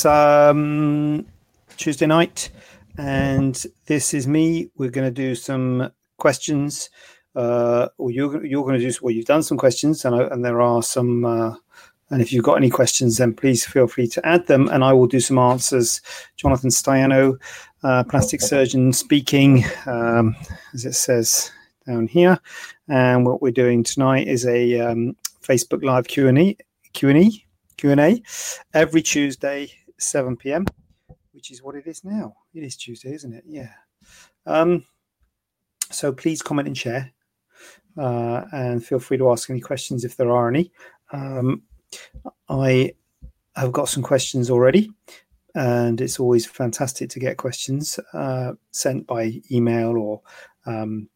It's um, Tuesday night, and this is me. We're going to do some questions, uh, or you're you're going to do. Well, you've done some questions, and I, and there are some. Uh, and if you've got any questions, then please feel free to add them, and I will do some answers. Jonathan Staiano, uh, plastic surgeon, speaking, um, as it says down here. And what we're doing tonight is a um, Facebook Live Q and E. Q and E Q&A every Tuesday, 7 p.m., which is what it is now. It is Tuesday, isn't it? Yeah. Um, so please comment and share, uh, and feel free to ask any questions if there are any. Um, I have got some questions already, and it's always fantastic to get questions uh, sent by email or um,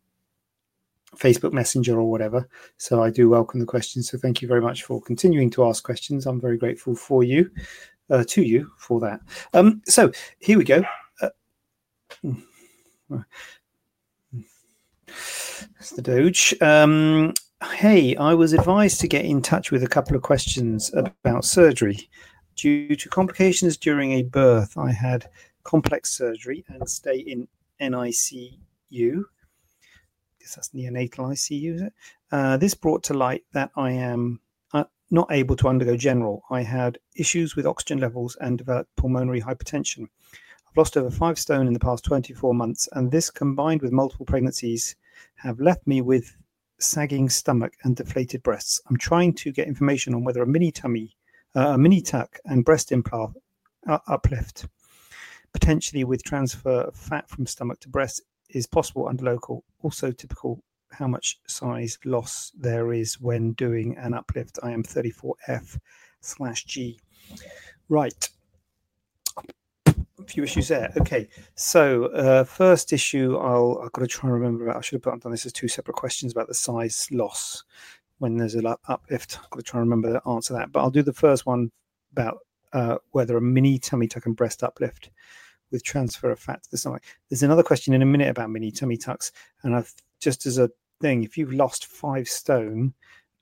Facebook Messenger or whatever. So I do welcome the questions. So thank you very much for continuing to ask questions. I'm very grateful for you, uh, to you for that. Um, so here we go. Uh, the Doge. Um, hey, I was advised to get in touch with a couple of questions about surgery. Due to complications during a birth, I had complex surgery and stay in NICU guess that's neonatal ICU, is it? Uh, this brought to light that I am not able to undergo general. I had issues with oxygen levels and developed pulmonary hypertension. I've lost over five stone in the past 24 months, and this combined with multiple pregnancies have left me with sagging stomach and deflated breasts. I'm trying to get information on whether a mini tummy, uh, a mini tuck, and breast implant uh, uplift, potentially with transfer of fat from stomach to breast, is possible under local. Also typical how much size loss there is when doing an uplift. I am 34F slash G. Right. A few issues there. Okay. So uh, first issue, I'll I've got to try and remember. I should have put on this as two separate questions about the size loss when there's an uplift. I've got to try and remember to answer that. But I'll do the first one about uh, whether a mini tummy tuck and breast uplift with transfer of fat to the stomach. There's another question in a minute about mini tummy tucks, and I've just as a thing, if you've lost five stone,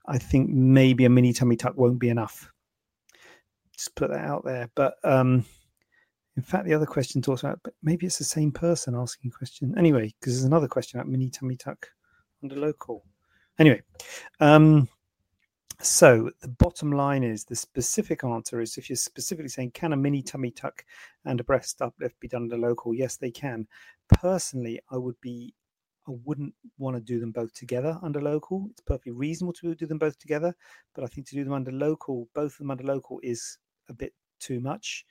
I think maybe a mini tummy tuck won't be enough. Just put that out there. But um, in fact, the other question talks about, but maybe it's the same person asking a question anyway, because there's another question about mini tummy tuck under local. Anyway, um, so the bottom line is the specific answer is if you're specifically saying, can a mini tummy tuck and a breast uplift be done under local? Yes, they can. Personally, I would be I wouldn't want to do them both together under local. It's perfectly reasonable to do them both together, but I think to do them under local, both of them under local is a bit too much.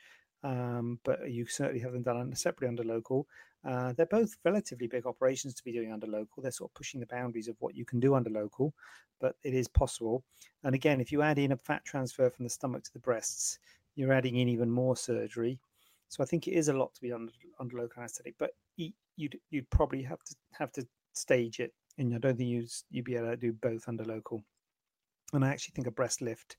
Um, but you certainly have them done separately under local. Uh, they're both relatively big operations to be doing under local. They're sort of pushing the boundaries of what you can do under local, but it is possible. And again, if you add in a fat transfer from the stomach to the breasts, you're adding in even more surgery. So I think it is a lot to be under, under local anesthetic, but you'd you'd probably have to have to stage it, and I don't think you'd you'd be able to do both under local. And I actually think a breast lift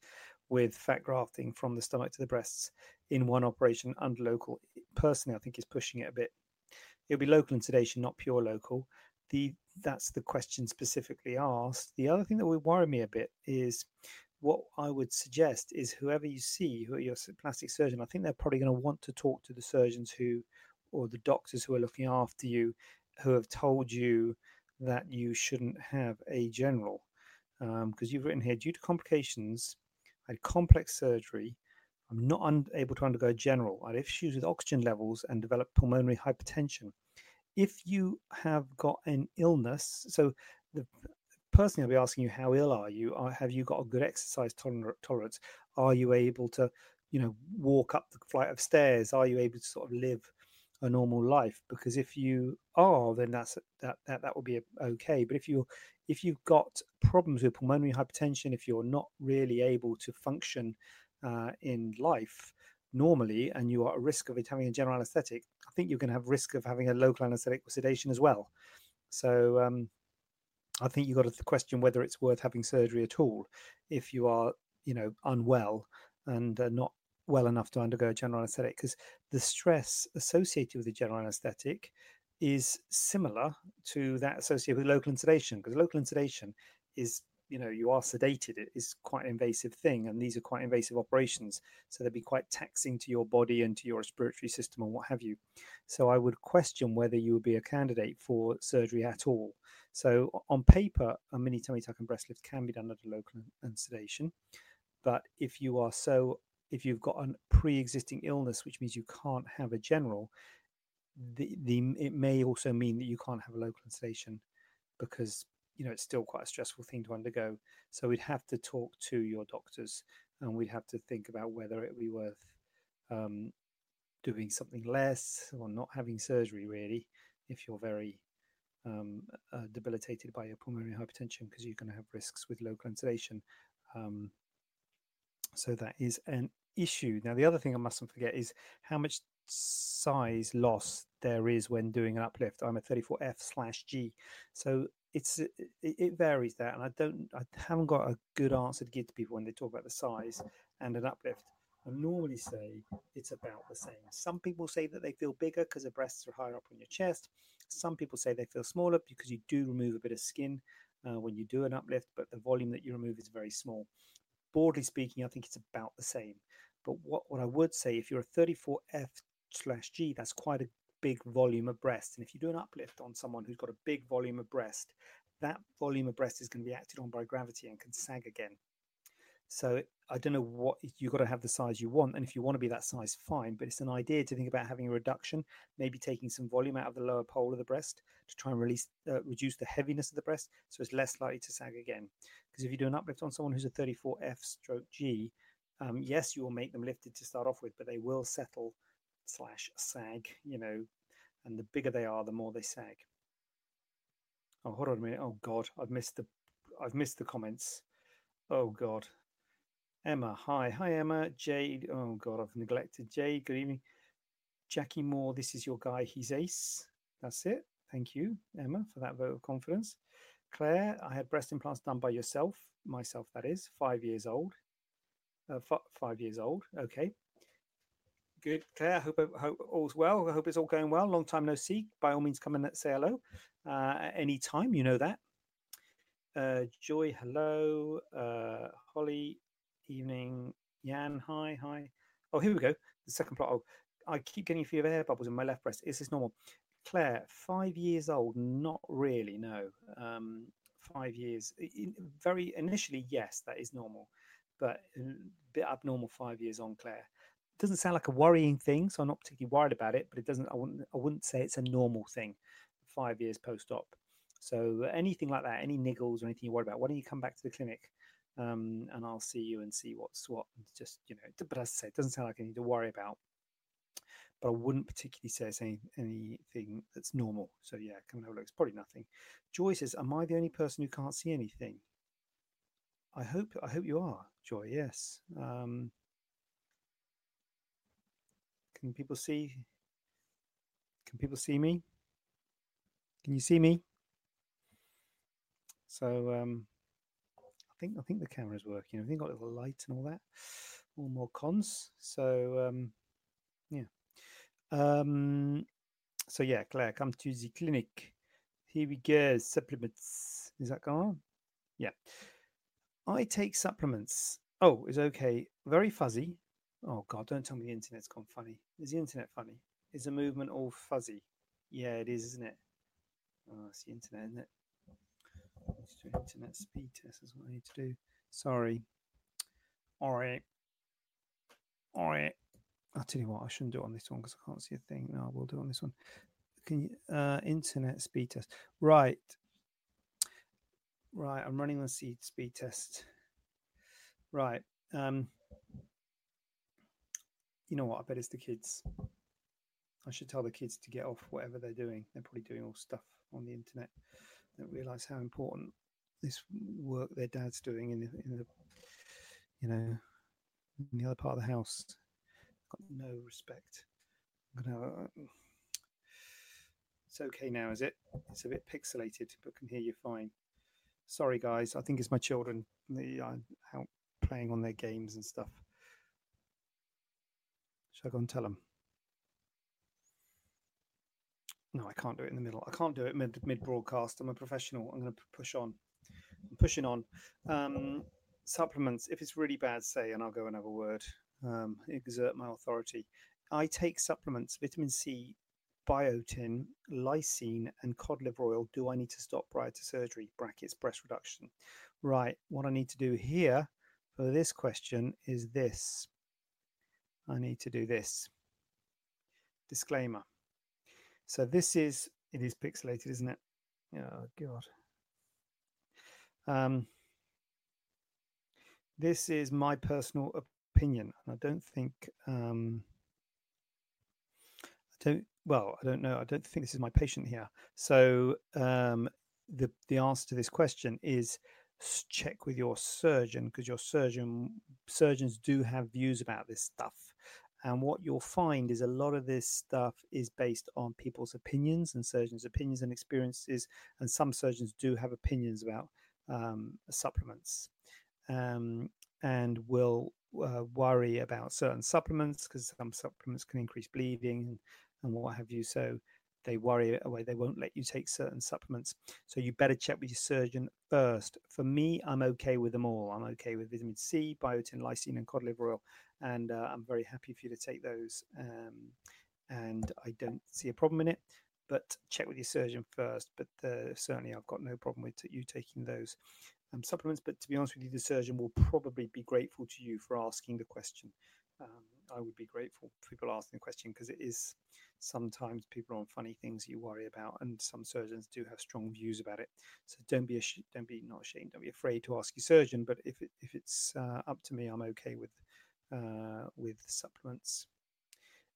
with fat grafting from the stomach to the breasts in one operation under local, personally, I think is pushing it a bit it'll be local and sedation, not pure local. The that's the question specifically asked. The other thing that would worry me a bit is what I would suggest is whoever you see, who your plastic surgeon, I think they're probably going to want to talk to the surgeons who, or the doctors who are looking after you, who have told you that you shouldn't have a general. Because um, you've written here, due to complications, I had complex surgery, I'm not unable to undergo general. I have issues with oxygen levels and develop pulmonary hypertension. If you have got an illness, so the personally, I'll be asking you, how ill are you? Have you got a good exercise toler- tolerance? Are you able to, you know, walk up the flight of stairs? Are you able to sort of live a normal life? Because if you are, then that's that that that will be okay. But if you if you've got problems with pulmonary hypertension, if you're not really able to function uh, in life, normally and you are at risk of it having a general anesthetic, I think you're going to have risk of having a local anesthetic with sedation as well. So um, I think you've got to question whether it's worth having surgery at all if you are, you know, unwell and uh, not well enough to undergo a general anesthetic because the stress associated with the general anesthetic is similar to that associated with local sedation because local sedation is you know you are sedated it is quite an invasive thing and these are quite invasive operations so they'd be quite taxing to your body and to your respiratory system and what have you. So i would question whether you would be a candidate for surgery at all. So on paper a mini tummy tuck and breast lift can be done under local and sedation but if you are so if you've got a pre-existing illness which means you can't have a general the, the it may also mean that you can't have a local sedation because you know it's still quite a stressful thing to undergo. So we'd have to talk to your doctors and we'd have to think about whether it would be worth um, doing something less or not having surgery really if you're very um, uh, debilitated by your pulmonary hypertension because you're going to have risks with local sedation um, so that is an issue now the other thing i mustn't forget is how much size loss there is when doing an uplift i'm a 34f slash g so it's it, varies that, and I don't I haven't got a good answer to give to people when they talk about the size and an uplift. I normally say it's about the same. Some people say that they feel bigger because the breasts are higher up on your chest. Some people say they feel smaller because you do remove a bit of skin uh, when you do an uplift, but the volume that you remove is very small. Broadly speaking, I think it's about the same. But what, what I would say, if you're a 34F slash G, that's quite a big volume of breast. And if you do an uplift on someone who's got a big volume of breast, that volume of breast is going to be acted on by gravity and can sag again. So I don't know what you've got to have the size you want. And if you want to be that size, fine. But it's an idea to think about having a reduction, maybe taking some volume out of the lower pole of the breast to try and release, uh, reduce the heaviness of the breast so it's less likely to sag again. Because if you do an uplift on someone who's a 34F stroke G, um, yes, you will make them lifted to start off with, but they will settle slash sag, you know, and the bigger they are, the more they sag. Oh, hold on a minute. Oh God, I've missed the I've missed the comments. Oh God. Emma, hi. Hi Emma. Jade. Oh God, I've neglected Jade. Good evening. Jackie Moore, this is your guy. He's ace. That's it. Thank you, Emma, for that vote of confidence. Claire, I had breast implants done by yourself, myself, that is, five years old. Uh, f- five years old. Okay. Good, Claire. Hope, hope all's well. I hope it's all going well. Long time no see. By all means, come in and say hello uh, at any time. You know that. Uh, Joy, hello. Uh, Holly, evening. Jan, hi, hi. Oh, here we go. The second plot. Oh, I keep getting a few air bubbles in my left breast. Is this normal? Claire, five years old? Not really. No. Um, five years. In, very initially, yes, that is normal, but a bit abnormal. Five years on, Claire doesn't sound like a worrying thing, so I'm not particularly worried about it. But it doesn't. I wouldn't. I wouldn't say it's a normal thing. Five years post-op. So anything like that, any niggles or anything you worry about, why don't you come back to the clinic, um, and I'll see you and see what's what. Just you know, but as I say, it doesn't sound like anything to worry about. But I wouldn't particularly say it's any, anything that's normal. So yeah, come and have a look. It's probably nothing. Joy says, "Am I the only person who can't see anything?" I hope. I hope you are, Joy. Yes. Um, can people see? Can people see me? Can you see me? So um, I think I think the camera's working. I think got a little light and all that. All more cons. So um, yeah. Um, so yeah, Claire, come to the clinic. Here we go. Supplements. Is that going on? Yeah. I take supplements. Oh, it's okay. Very fuzzy. Oh God, don't tell me the internet's gone funny. Is the internet funny? Is the movement all fuzzy? Yeah, it is, isn't it? Oh, it's the internet, isn't it? Let's do internet speed test. Is what I need to do. Sorry. All right. All right. I'll tell you what. I shouldn't do it on this one because I can't see a thing. No, we'll do it on this one. Can you uh, internet speed test? Right. Right. I'm running the seed speed test. Right. Um, you know what? I bet it's the kids. I should tell the kids to get off whatever they're doing. They're probably doing all stuff on the internet. Don't realize how important this work their dad's doing in the, in the you know, in the other part of the house. got no respect. I'm gonna. Uh, it's okay now, is it? It's a bit pixelated, but can hear you fine. Sorry, guys. I think it's my children. They are out playing on their games and stuff. Shall I go and tell them? No, I can't do it in the middle. I can't do it mid mid broadcast. I'm a professional. I'm going to push on. I'm pushing on. Um, supplements. If it's really bad, say, and I'll go and have a word. Um, exert my authority. I take supplements, vitamin C, biotin, lysine, and cod liver oil. Do I need to stop prior to surgery? Brackets breast reduction. Right. What I need to do here for this question is this. I need to do this. Disclaimer. So this is it is pixelated, isn't it? Oh god. Um, this is my personal opinion, and I don't think um, I don't. Well, I don't know. I don't think this is my patient here. So um, the the answer to this question is check with your surgeon because your surgeon surgeons do have views about this stuff and what you'll find is a lot of this stuff is based on people's opinions and surgeons' opinions and experiences. And some surgeons do have opinions about um, supplements um, and will uh, worry about certain supplements because some supplements can increase bleeding and, and what have you. So they worry away. They won't let you take certain supplements. So you better check with your surgeon first. For me, I'm okay with them all. I'm okay with vitamin C, biotin, lysine, and cod liver oil and uh, I'm very happy for you to take those. Um, and I don't see a problem in it, but check with your surgeon first. But uh, certainly, I've got no problem with you taking those um, supplements. But to be honest with you, the surgeon will probably be grateful to you for asking the question. Um, I would be grateful for people asking the question because it is sometimes people on funny things you worry about, and some surgeons do have strong views about it. So don't be ashamed, don't be not ashamed, don't be afraid to ask your surgeon. But if it, if it's uh, up to me, I'm okay with uh, with supplements.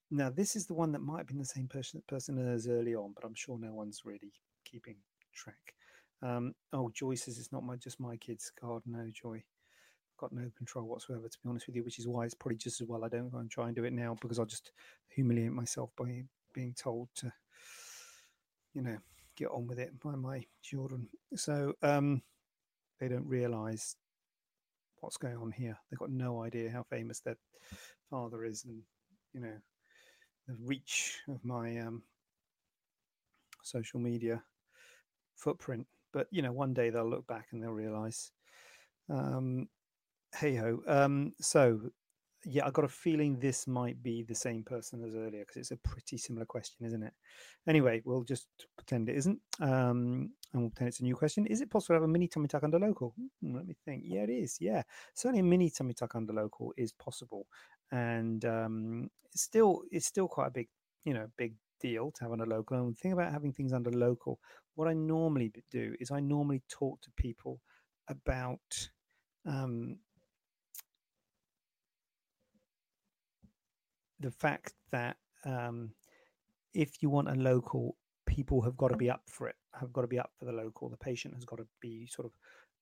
Now, this is the one that might have been the same person, person as early on, but I'm sure no one's really keeping track. Um, oh, Joy says it's not my just my kids' God, No, Joy, I've got no control whatsoever, to be honest with you, which is why it's probably just as well I don't go and try and do it now because I'll just humiliate myself by being told to, you know, get on with it by my children. So um, they don't realize what's going on here. They've got no idea how famous their father is, and you know the reach of my um, social media footprint. But you know, one day they'll look back and they'll realize. Um, hey ho. Um, so yeah, I got a feeling this might be the same person as earlier because it's a pretty similar question, isn't it? Anyway, we'll just pretend it isn't, um, and pretend it's a new question. Is it possible to have a mini tummy tuck under local? Hmm, let me think. Yeah, it is. Yeah, certainly a mini tummy tuck under local is possible, and um, it's still it's still quite a big, you know, big deal to have under local. And the thing about having things under local, what I normally do is I normally talk to people about um, the fact that um, if you want a local, people have got to be up for it, have got to be up for the local. The patient has got to be sort of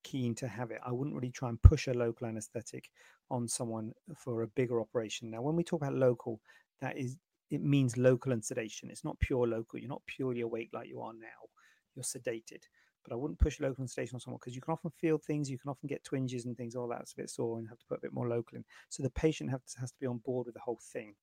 keen to have it. I wouldn't really try and push a local anesthetic on someone for a bigger operation. Now, when we talk about local, that is it means local and sedation. It's not pure local. You're not purely awake like you are now. You're sedated but I wouldn't push local sedation on someone because you can often feel things, you can often get twinges and things, all that's a bit sore and have to put a bit more local in. So the patient has to, has to be on board with the whole thing,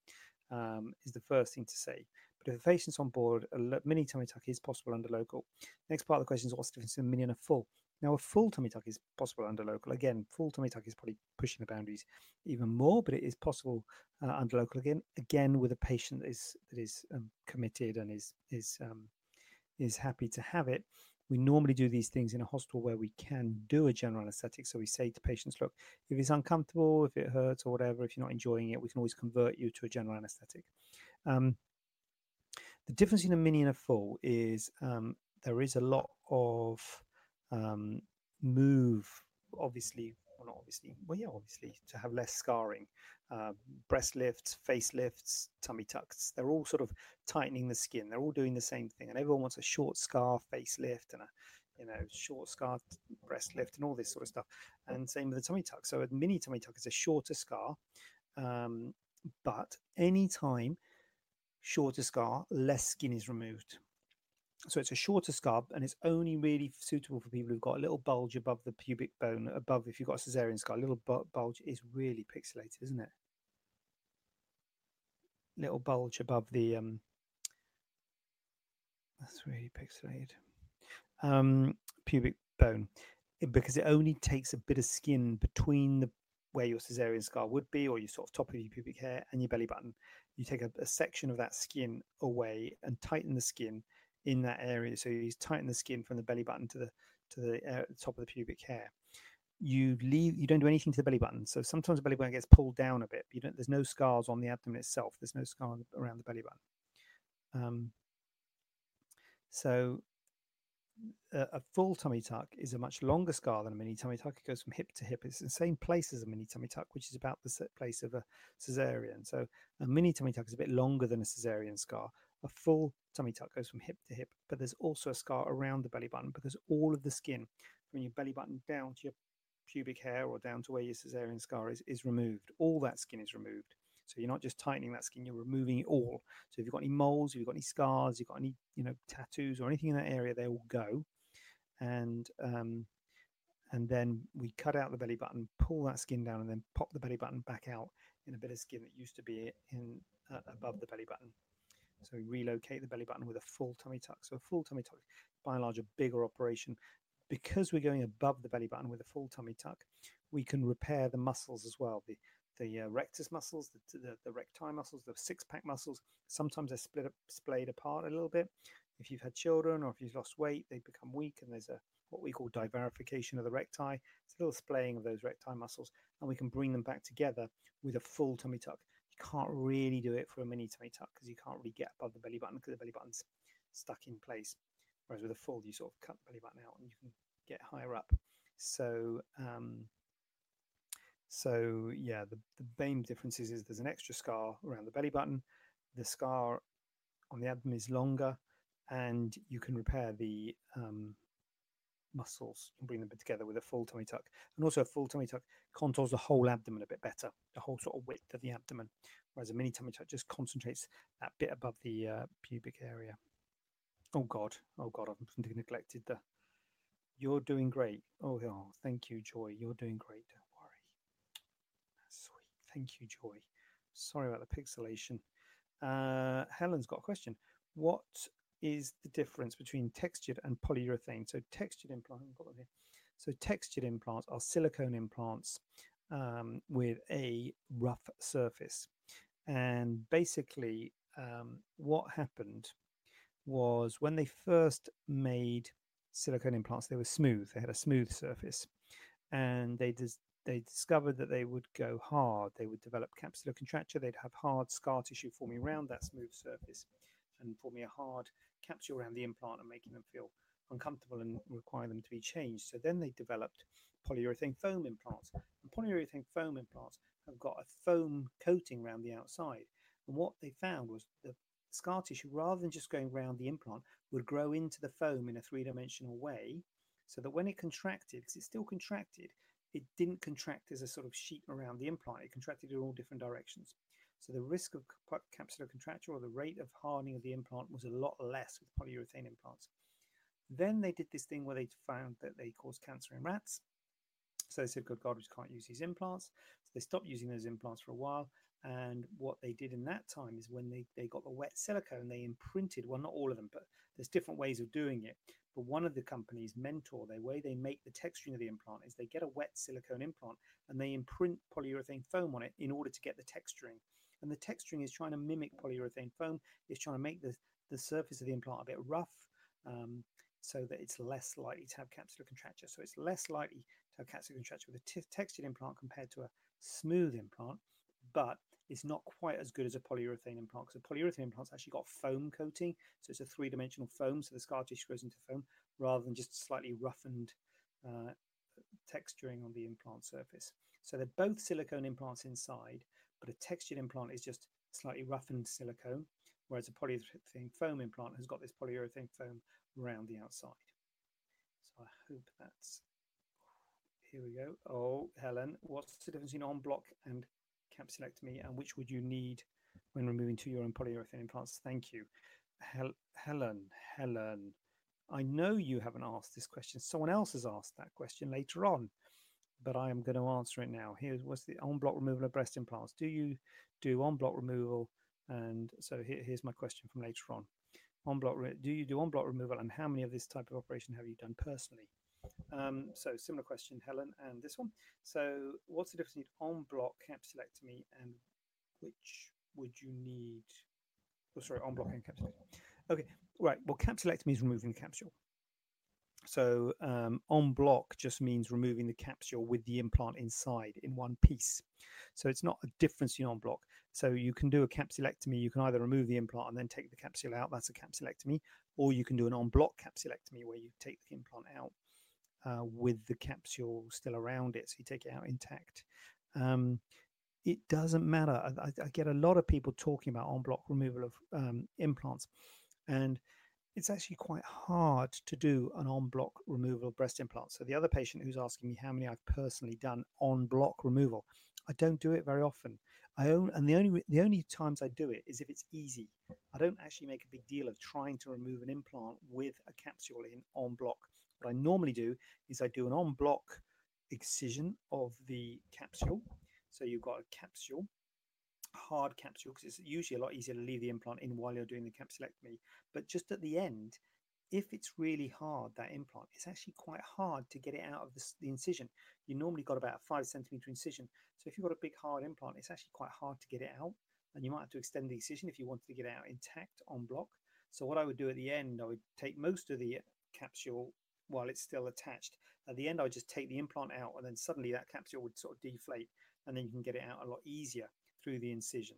um, is the first thing to say. But if the patient's on board, a mini tummy tuck is possible under local. Next part of the question is what's the difference between a mini and a full? Now, a full tummy tuck is possible under local. Again, full tummy tuck is probably pushing the boundaries even more, but it is possible uh, under local again. Again, with a patient that is that is um, committed and is is um, is happy to have it. We normally do these things in a hospital where we can do a general anesthetic. So we say to patients, look, if it's uncomfortable, if it hurts or whatever, if you're not enjoying it, we can always convert you to a general anesthetic. Um, the difference in a mini and a full is um, there is a lot of um, move, obviously, well, not obviously, well, yeah, obviously, to have less scarring. Uh, breast lifts, face lifts, tummy tucks, they're all sort of tightening the skin. They're all doing the same thing. And everyone wants a short scar facelift and a you know, short scar breast lift and all this sort of stuff. And same with the tummy tuck. So a mini tummy tuck is a shorter scar. Um, but anytime shorter scar, less skin is removed. So it's a shorter scar and it's only really suitable for people who've got a little bulge above the pubic bone, above if you've got a cesarean scar, a little bulge is really pixelated, isn't it? Little bulge above the, um, that's really pixelated, um, pubic bone, because it only takes a bit of skin between the where your cesarean scar would be, or your sort of top of your pubic hair and your belly button. You take a, a section of that skin away and tighten the skin in that area. So you tighten the skin from the belly button to the to the uh, top of the pubic hair. You leave. You don't do anything to the belly button. So sometimes the belly button gets pulled down a bit. You don't. There's no scars on the abdomen itself. There's no scar around the belly button. Um, so a, full tummy tuck is a much longer scar than a mini tummy tuck. It goes from hip to hip. It's the same place as a mini tummy tuck, which is about the place of a cesarean. So a mini tummy tuck is a bit longer than a cesarean scar. A full tummy tuck goes from hip to hip, but there's also a scar around the belly button because all of the skin from your belly button down to your pubic hair or down to where your cesarean scar is is removed. All that skin is removed. So you're not just tightening that skin, you're removing it all. So if you've got any moles, if you've got any scars, you've got any, you know, tattoos or anything in that area, they will go. And um, and then we cut out the belly button, pull that skin down, and then pop the belly button back out in a bit of skin that used to be in uh, above the belly button. So we relocate the belly button with a full tummy tuck. So a full tummy tuck, by and large, a bigger operation. Because we're going above the belly button with a full tummy tuck, we can repair the muscles as well. The the uh, rectus muscles, the, the, the recti muscles, the six pack muscles. Sometimes they're split up, splayed apart a little bit. If you've had children or if you've lost weight, they become weak, and there's a what we call divarification of the recti. It's a little splaying of those recti muscles, and we can bring them back together with a full tummy tuck. You can't really do it for a mini tummy tuck because you can't really get above the belly button because the belly button's stuck in place. Whereas with a full, you sort of cut the belly button out and you can get higher up. So um, so yeah, the, the main difference is, there's an extra scar around the belly button. The scar on the abdomen is longer, and you can repair the um, muscles and bring them together with a full tummy tuck. And also, a full tummy tuck contours the whole abdomen a bit better, the whole sort of width of the abdomen, whereas a mini tummy tuck just concentrates that bit above the uh, pubic area. Oh God, oh God, I've neglected the. You're doing great. Oh, oh, thank you, Joy. You're doing great. Thank you, Joy. Sorry about the pixelation. Uh, Helen's got a question. What is the difference between textured and polyurethane? So textured implant, So textured implants are silicone implants um, with a rough surface. And basically, um, what happened was when they first made silicone implants, they were smooth. They had a smooth surface, and they des- they discovered that they would go hard. They would develop capsular contracture. They'd have hard scar tissue forming around that smooth surface and forming a hard capsule around the implant and making them feel uncomfortable and require them to be changed. So then they developed polyurethane foam implants. And polyurethane foam implants have got a foam coating around the outside. And what they found was the scar tissue, rather than just going around the implant, would grow into the foam in a three dimensional way so that when it contracted, because it's still contracted, it didn't contract as a sort of sheet around the implant. It contracted in all different directions. So the risk of capsular contracture or the rate of hardening of the implant was a lot less with polyurethane implants. Then they did this thing where they found that they caused cancer in rats. So they said, good God, we can't use these implants. So they stopped using those implants for a while. And what they did in that time is when they, they got the wet silicone, they imprinted, well, not all of them, but there's different ways of doing it. But one of the companies, Mentor, the way they make the texturing of the implant is they get a wet silicone implant and they imprint polyurethane foam on it in order to get the texturing. And the texturing is trying to mimic polyurethane foam. It's trying to make the, the surface of the implant a bit rough um, so that it's less likely to have capsular contracture. So it's less likely to have capsular contracture with a t- textured implant compared to a smooth implant. But it's not quite as good as a polyurethane implant because a polyurethane implant's actually got foam coating, so it's a three-dimensional foam, so the scar tissue goes into foam rather than just slightly roughened uh, texturing on the implant surface. So they're both silicone implants inside, but a textured implant is just slightly roughened silicone, whereas a polyurethane foam implant has got this polyurethane foam around the outside. So I hope that's here we go. Oh, Helen, what's the difference between en bloc and capsulectomy, and which would you need when removing two urine polyurethane implants? Thank you. Hel- Helen, Helen, I know you haven't asked this question. Someone else has asked that question later on, but I am going to answer it now. Here's what's the en bloc removal of breast implants. Do you do en bloc removal? And so here, here's my question from later on. En bloc, do you do en bloc removal, and how many of this type of operation have you done personally? Um, so similar question, Helen, and this one. So what's the difference between en bloc capsulectomy and which would you need? Oh, sorry, en bloc and capsulectomy. Okay, right. Well, capsulectomy is removing the capsule. So um, en bloc just means removing the capsule with the implant inside in one piece. So it's not a difference in en bloc. So you can do a capsulectomy. You can either remove the implant and then take the capsule out. That's a capsulectomy, or you can do an en bloc capsulectomy where you take the implant out uh, with the capsule still around it. So you take it out intact. Um, it doesn't matter. I, I, get a lot of people talking about en bloc removal of um, implants, and it's actually quite hard to do an en bloc removal of breast implants. So the other patient who's asking me how many I've personally done en bloc removal, I don't do it very often. I own, and the only the only times I do it is if it's easy. I don't actually make a big deal of trying to remove an implant with a capsule in en bloc. What I normally do is I do an en bloc excision of the capsule. So you've got a capsule, hard capsule, because it's usually a lot easier to leave the implant in while you're doing the capsulectomy. But just at the end, if it's really hard, that implant, it's actually quite hard to get it out of the, the, incision. You normally got about a five centimeter incision. So if you've got a big hard implant, it's actually quite hard to get it out. And you might have to extend the incision if you wanted to get it out intact en bloc. So what I would do at the end, I would take most of the capsule while it's still attached. At the end, I just take the implant out and then suddenly that capsule would sort of deflate and then you can get it out a lot easier through the incision.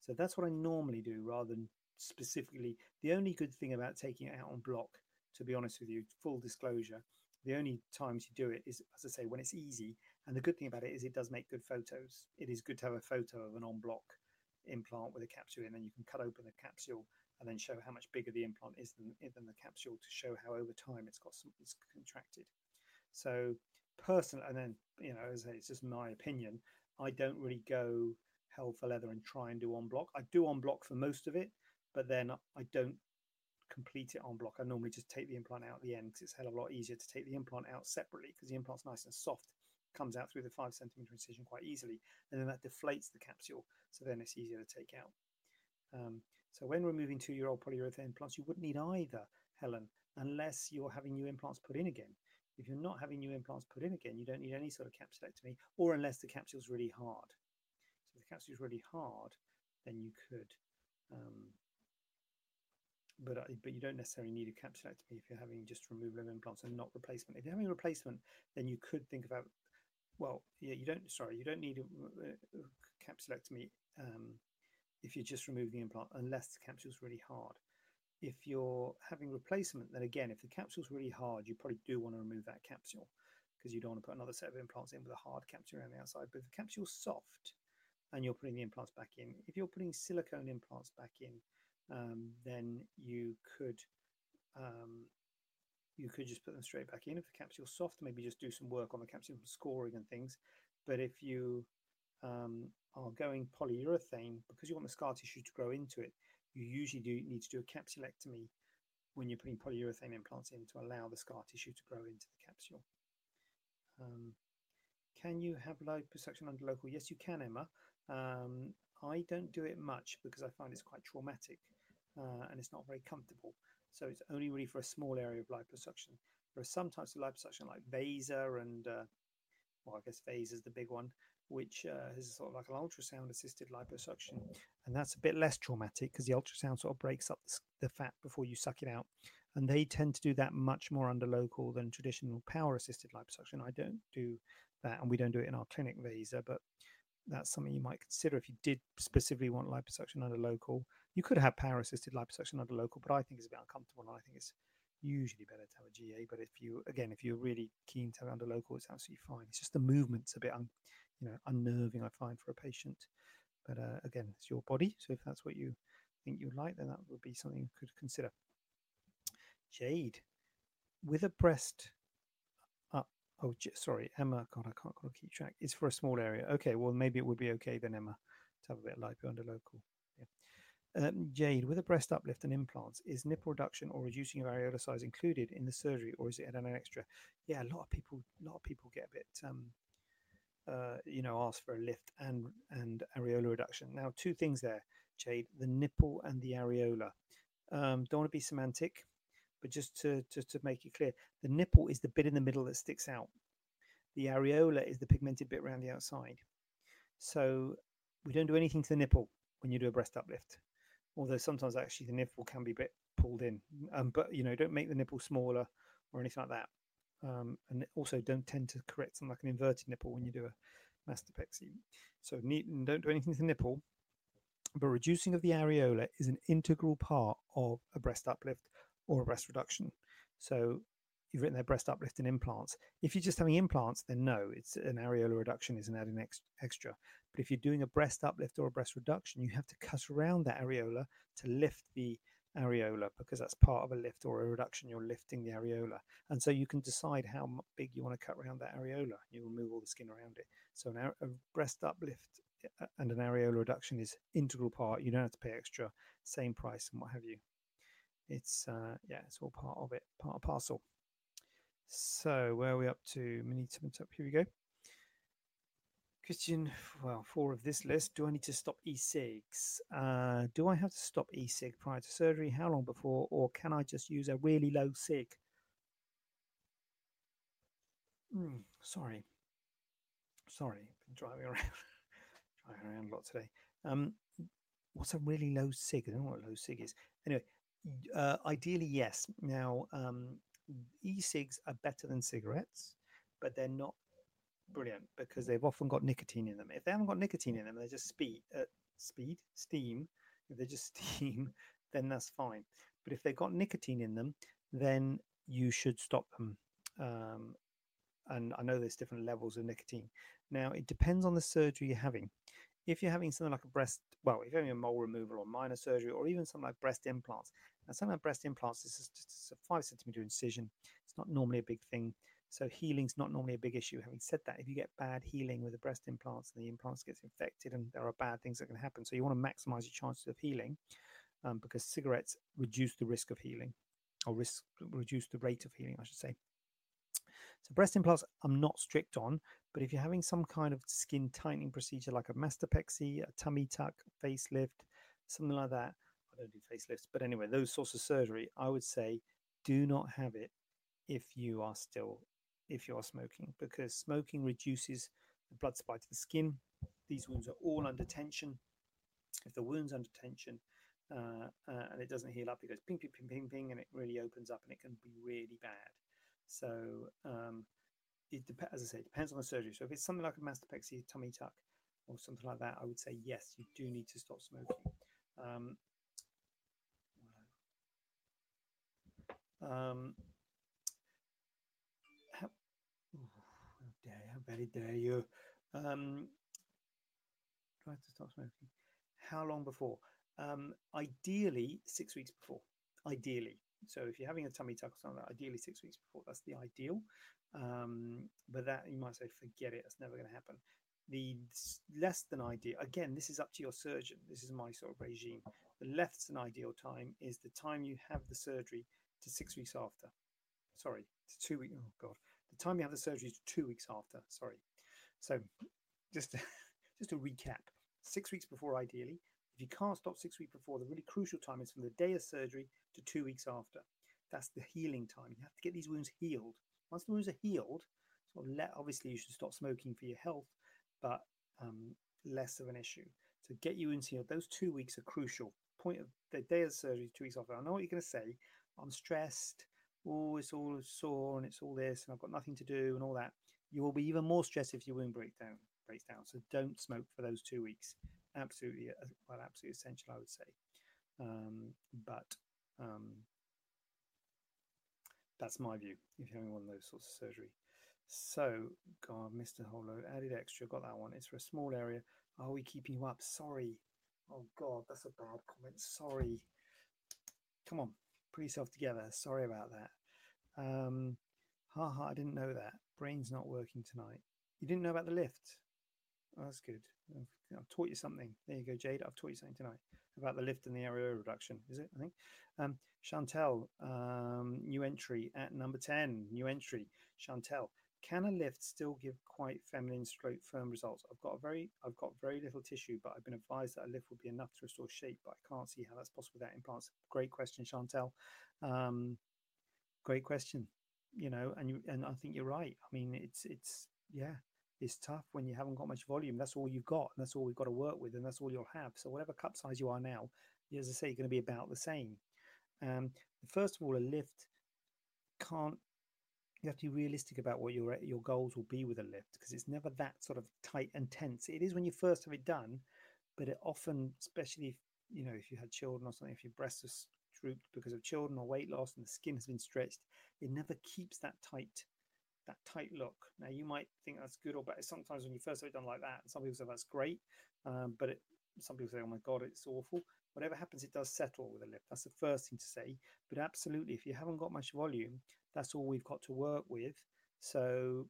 So that's what I normally do rather than specifically. The only good thing about taking it out en bloc, to be honest with you, full disclosure, the only times you do it is, as I say, when it's easy. And the good thing about it is it does make good photos. It is good to have a photo of an en bloc implant with a capsule in, and you can cut open the capsule and then show how much bigger the implant is than, than the capsule to show how over time it's got some, it's contracted. So personally, and then you know, as it's just my opinion. I don't really go hell for leather and try and do en bloc. I do en bloc for most of it, but then I don't complete it en bloc. I normally just take the implant out at the end because it's a hell of a lot easier to take the implant out separately because the implant's nice and soft, comes out through the five centimeter incision quite easily, and then that deflates the capsule, so then it's easier to take out. Um, so when removing two-year-old polyurethane implants, you wouldn't need either, Helen, unless you're having new implants put in again. If you're not having new implants put in again, you don't need any sort of capsulectomy, or unless the capsule's really hard. So if the capsule's really hard, then you could. Um, but uh, but you don't necessarily need a capsulectomy if you're having just removal of implants and not replacement. If you're having replacement, then you could think about well, yeah, you don't. Sorry, you don't need a, a capsulectomy um, if you just remove the implant, unless the capsule's really hard if you're having replacement, then again, if the capsule's really hard, you probably do want to remove that capsule because you don't want to put another set of implants in with a hard capsule around the outside. But if the capsule's soft and you're putting the implants back in, if you're putting silicone implants back in, um, then you could um, you could just put them straight back in. If the capsule's soft, maybe just do some work on the capsule scoring and things. But if you um, are going polyurethane because you want the scar tissue to grow into it, you usually do need to do a capsulectomy when you're putting polyurethane implants in to allow the scar tissue to grow into the capsule. Um, can you have liposuction under local? Yes, you can, Emma. Um, I don't do it much because I find it's quite traumatic uh, and it's not very comfortable. So it's only really for a small area of liposuction. There are some types of liposuction like VASER and, uh, well, I guess VASER is the big one, which uh, is sort of like an ultrasound assisted liposuction. And that's a bit less traumatic because the ultrasound sort of breaks up the, fat before you suck it out. And they tend to do that much more under local than traditional power assisted liposuction. I don't do that, and we don't do it in our clinic VASER, but that's something you might consider if you did specifically want liposuction under local. You could have power assisted liposuction under local, but I think it's a bit uncomfortable and I think it's usually better to have a GA. But if you, again, if you're really keen to have under local, it's absolutely fine. It's just the movement's a bit un, you know unnerving i find for a patient but uh, again it's your body so if that's what you think you like then that would be something you could consider jade with a breast up Oh, sorry, Emma. God, I can't, can't keep track. It's for a small area. Okay, well, maybe it would be okay then, Emma, to have a bit of lipo under local. Um, Jade, with a breast uplift and implants, is nipple reduction or reducing of areola size included in the surgery, or is it an extra? Yeah, a lot of people, a lot of people get a bit, um, uh, you know, ask for a lift and and areola reduction. Now, two things there, Jade: the nipple and the areola. Um, don't want to be semantic but just to, to, to make it clear, the nipple is the bit in the middle that sticks out. The areola is the pigmented bit around the outside. So we don't do anything to the nipple when you do a breast uplift, although sometimes actually the nipple can be a bit pulled in. Um, but you know, don't make the nipple smaller or anything like that. Um, and also don't tend to correct something like an inverted nipple when you do a mastopexy. So don't do anything to the nipple. But reducing of the areola is an integral part of a breast uplift or a breast reduction. So you've written there breast uplift and implants. If you're just having implants, then no, it's an areola reduction is an added ex- extra. But if you're doing a breast uplift or a breast reduction, you have to cut around that areola to lift the areola because that's part of a lift or a reduction. You're lifting the areola, and so you can decide how big you want to cut around that areola. You remove all the skin around it. So an, a breast uplift and an areola reduction is integral part. You don't have to pay extra, same price and what have you it's uh, yeah, it's all part of it, part of parcel. So where are we up to? Mini up. Here we go. Question, well, four of this list. Do I need to stop e-cigs? Uh, do I have to stop e-cig prior to surgery? How long before? Or can I just use a really low cig? Mm, sorry. Sorry, been driving around, driving around a lot today. Um, what's a really low sig? I don't know what low cig is. Anyway, uh, ideally, yes. Now, um, e-cigs are better than cigarettes, but they're not brilliant because they've often got nicotine in them. If they haven't got nicotine in them, they're just speed, uh, speed, steam. If they're just steam, then that's fine. But if they've got nicotine in them, then you should stop them. Um, and I know there's different levels of nicotine. Now, it depends on the surgery you're having if you're having something like a breast, well, if you're having a mole removal or minor surgery, or even something like breast implants, now something like breast implants is just a five centimeter incision. It's not normally a big thing. So healing's not normally a big issue. Having said that, if you get bad healing with the breast implants and the implants gets infected, and there are bad things that can happen, so you want to maximize your chances of healing, um, because cigarettes reduce the risk of healing, or risk reduce the rate of healing, I should say. So breast implants, I'm not strict on, but if you're having some kind of skin tightening procedure like a mastopexy, a tummy tuck, facelift, something like that, I don't do facelifts, but anyway, those sorts of surgery, I would say do not have it if you are still if you are smoking because smoking reduces the blood supply to the skin. These wounds are all under tension. If the wound's under tension uh, uh, and it doesn't heal up, it goes ping, ping, ping, ping, ping, and it really opens up and it can be really bad. So um, it depends, as I say, it depends on the surgery. So if it's something like a mastopexy, tummy tuck, or something like that, I would say yes, you do need to stop smoking. Um, um, how, how dare how very dare you? Um, try to stop smoking. How long before? Um, ideally, six weeks before. Ideally, so if you're having a tummy tuck or something, ideally six weeks before, that's the ideal. Um, but that you might say, forget it, that's never going to happen. The less than ideal, again, this is up to your surgeon. This is my sort of regime. The less than ideal time is the time you have the surgery to six weeks after. Sorry, to two weeks. Oh God, time you have the surgery to two weeks after. Sorry. So just just to recap, six weeks before ideally, if you can't stop six weeks before, the really crucial time is from the day of surgery to two weeks after. That's the healing time. You have to get these wounds healed. Once the wounds are healed, let, obviously you should stop smoking for your health, but um, less of an issue. So get your wounds healed. Those two weeks are crucial. Point of the day of surgery, two weeks after. I know what you're going to say. I'm stressed. Oh, it's all sore and it's all this, and I've got nothing to do and all that. You will be even more stressed if your wound breaks down. Breaks down. So don't smoke for those two weeks absolutely uh, well, absolutely essential, I would say. Um, but um, that's my view. If you're having one of those sorts of surgery. So, God, Mr. Holo added extra. Got that one. It's for a small area. Are we keeping you up? Sorry. Oh God, that's a bad comment. Sorry. Come on, put yourself together. Sorry about that. Um, ha ha, I didn't know that. Brain's not working tonight. You didn't know about the lift? Oh, that's good. I've, I've, taught you something. There you go, Jade. I've taught you something tonight about the lift and the area reduction. Is it? I think. Um, Chantel, um, new entry at number 10. New entry. Chantel, can a lift still give quite feminine stroke firm results? I've got a very I've got very little tissue, but I've been advised that a lift would be enough to restore shape, but I can't see how that's possible without implants. Great question, Chantel. Um, great question. You know, and you and I think you're right. I mean, it's it's yeah, it's tough when you haven't got much volume. That's all you've got, and that's all we've got to work with, and that's all you'll have. So whatever cup size you are now, as I say, you're going to be about the same. Um, first of all, a lift can't you have to be realistic about what your your goals will be with a lift because it's never that sort of tight and tense. It is when you first have it done, but it often, especially if you know if you had children or something, if your breasts drooped because of children or weight loss and the skin has been stretched, it never keeps that tight that tight look. Now you might think that's good or bad. Sometimes when you first have it done like that, some people say that's great, um, but it, some people say, "Oh my god, it's awful." Whatever happens, it does settle with a lift. That's the first thing to say. But absolutely, if you haven't got much volume, that's all we've got to work with. So,